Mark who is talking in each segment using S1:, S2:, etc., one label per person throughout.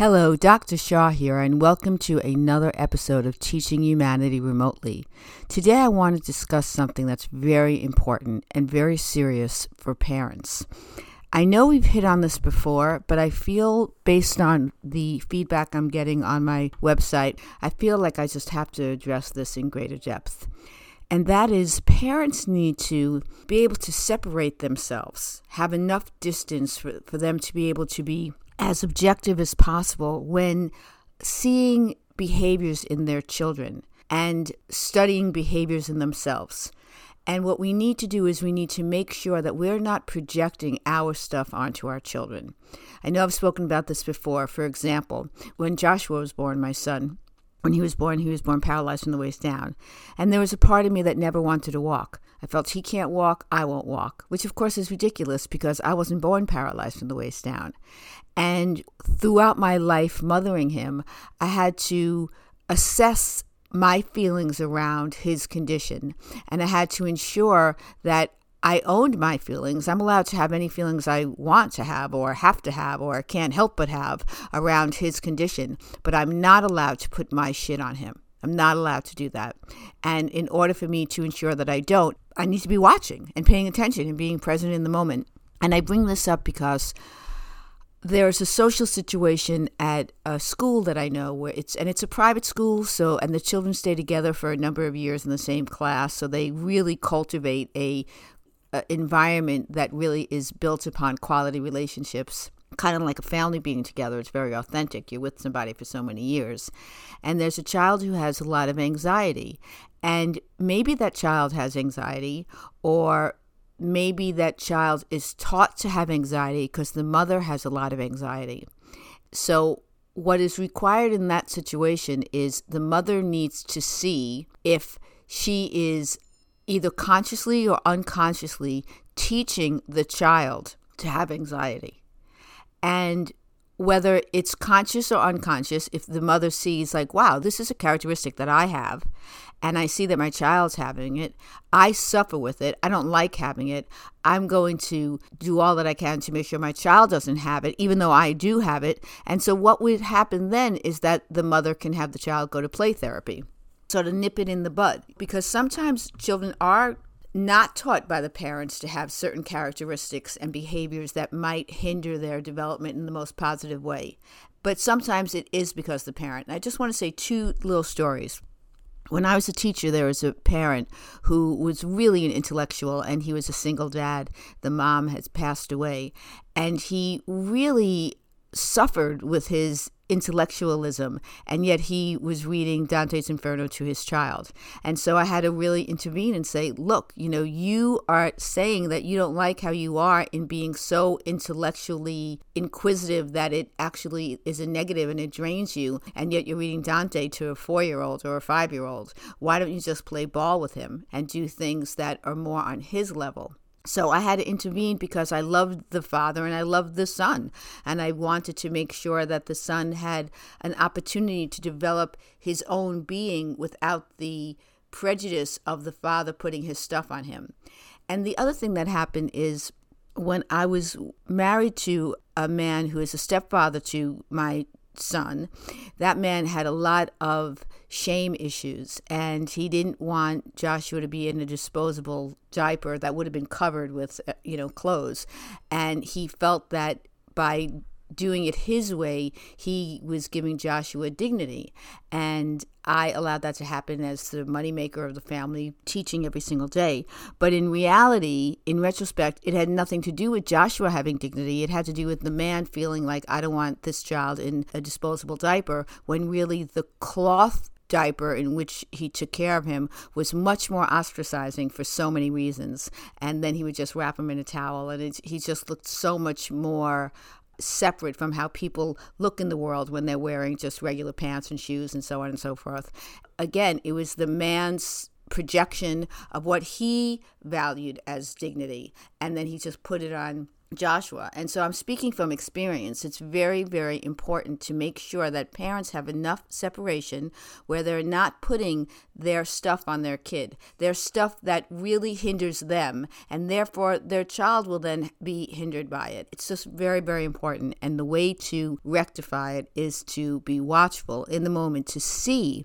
S1: Hello, Dr. Shaw here, and welcome to another episode of Teaching Humanity Remotely. Today, I want to discuss something that's very important and very serious for parents. I know we've hit on this before, but I feel based on the feedback I'm getting on my website, I feel like I just have to address this in greater depth. And that is, parents need to be able to separate themselves, have enough distance for, for them to be able to be as objective as possible when seeing behaviors in their children and studying behaviors in themselves. And what we need to do is we need to make sure that we're not projecting our stuff onto our children. I know I've spoken about this before. For example, when Joshua was born, my son, when he was born, he was born paralyzed from the waist down. And there was a part of me that never wanted to walk. I felt he can't walk, I won't walk, which of course is ridiculous because I wasn't born paralyzed from the waist down. And throughout my life mothering him, I had to assess my feelings around his condition. And I had to ensure that I owned my feelings. I'm allowed to have any feelings I want to have, or have to have, or can't help but have around his condition, but I'm not allowed to put my shit on him. I'm not allowed to do that. And in order for me to ensure that I don't, I need to be watching and paying attention and being present in the moment. And I bring this up because there's a social situation at a school that I know where it's and it's a private school so and the children stay together for a number of years in the same class so they really cultivate a uh, environment that really is built upon quality relationships kind of like a family being together. It's very authentic. You're with somebody for so many years. And there's a child who has a lot of anxiety. And maybe that child has anxiety, or maybe that child is taught to have anxiety because the mother has a lot of anxiety. So, what is required in that situation is the mother needs to see if she is either consciously or unconsciously teaching the child to have anxiety. And whether it's conscious or unconscious, if the mother sees, like, wow, this is a characteristic that I have, and I see that my child's having it, I suffer with it, I don't like having it, I'm going to do all that I can to make sure my child doesn't have it, even though I do have it. And so, what would happen then is that the mother can have the child go to play therapy sort of nip it in the bud because sometimes children are not taught by the parents to have certain characteristics and behaviors that might hinder their development in the most positive way. But sometimes it is because the parent. And I just want to say two little stories. When I was a teacher, there was a parent who was really an intellectual and he was a single dad. The mom has passed away. And he really suffered with his intellectualism, and yet he was reading Dante's Inferno to his child. And so I had to really intervene and say, look, you know, you are saying that you don't like how you are in being so intellectually inquisitive that it actually is a negative and it drains you, and yet you're reading Dante to a four year old or a five year old. Why don't you just play ball with him and do things that are more on his level? So I had to intervene because I loved the father and I loved the son. And I wanted to make sure that the son had an opportunity to develop his own being without the prejudice of the father putting his stuff on him. And the other thing that happened is when I was married to a man who is a stepfather to my son, that man had a lot of shame issues and he didn't want Joshua to be in a disposable diaper that would have been covered with uh, you know clothes. And he felt that by doing it his way, he was giving Joshua dignity. And I allowed that to happen as the moneymaker of the family, teaching every single day. But in reality, in retrospect, it had nothing to do with Joshua having dignity. It had to do with the man feeling like, I don't want this child in a disposable diaper, when really the cloth diaper in which he took care of him was much more ostracizing for so many reasons. And then he would just wrap him in a towel, and it, he just looked so much more separate from how people look in the world when they're wearing just regular pants and shoes and so on and so forth. Again, it was the man's projection of what he valued as dignity, and then he just put it on Joshua. And so I'm speaking from experience. It's very, very important to make sure that parents have enough separation where they're not putting their stuff on their kid, their stuff that really hinders them, and therefore their child will then be hindered by it. It's just very, very important. And the way to rectify it is to be watchful in the moment to see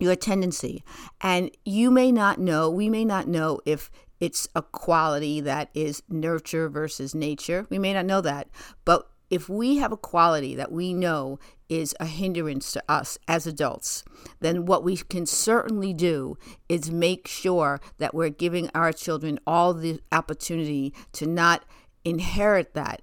S1: your tendency. And you may not know, we may not know if it's a quality that is nurture versus nature. We may not know that, but if we have a quality that we know is a hindrance to us as adults, then what we can certainly do is make sure that we're giving our children all the opportunity to not inherit that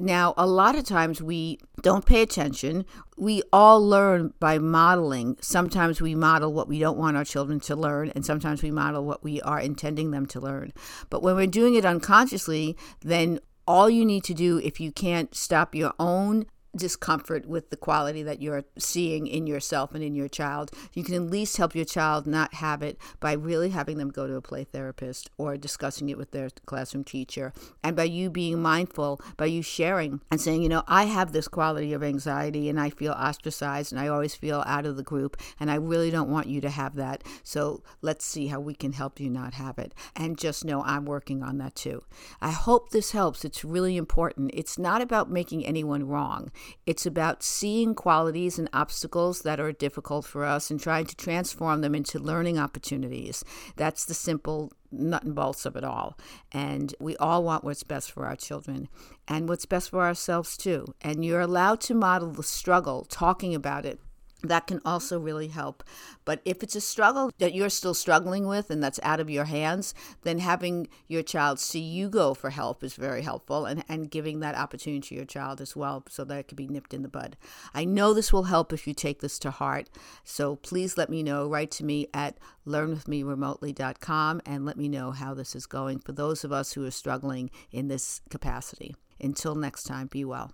S1: now, a lot of times we don't pay attention. We all learn by modeling. Sometimes we model what we don't want our children to learn, and sometimes we model what we are intending them to learn. But when we're doing it unconsciously, then all you need to do, if you can't stop your own discomfort with the quality that you're seeing in yourself and in your child, you can at least help your child not have it by really having them go to a play therapist or discussing it with their classroom teacher. And by you being mindful, by you sharing and saying, you know, I have this quality of anxiety and I feel ostracized and I always feel out of the group and I really don't want you to have that. So let's see how we can help you not have it. And just know I'm working on that too. I hope this helps. It's really important. It's not about making anyone wrong. It's about seeing qualities and obstacles that are difficult for us and trying to transform them into learning opportunities. That's the simple nut and bolts of it all. And we all want what's best for our children and what's best for ourselves too. And you're allowed to model the struggle, talking about it, that can also really help. But if it's a struggle that you're still struggling with and that's out of your hands, then having your child see you go for help is very helpful and, and giving that opportunity to your child as well so that it can be nipped in the bud. I know this will help if you take this to heart. So please let me know. Write to me at learnwithmeremotely.com and let me know how this is going for those of us who are struggling in this capacity. Until next time, be well.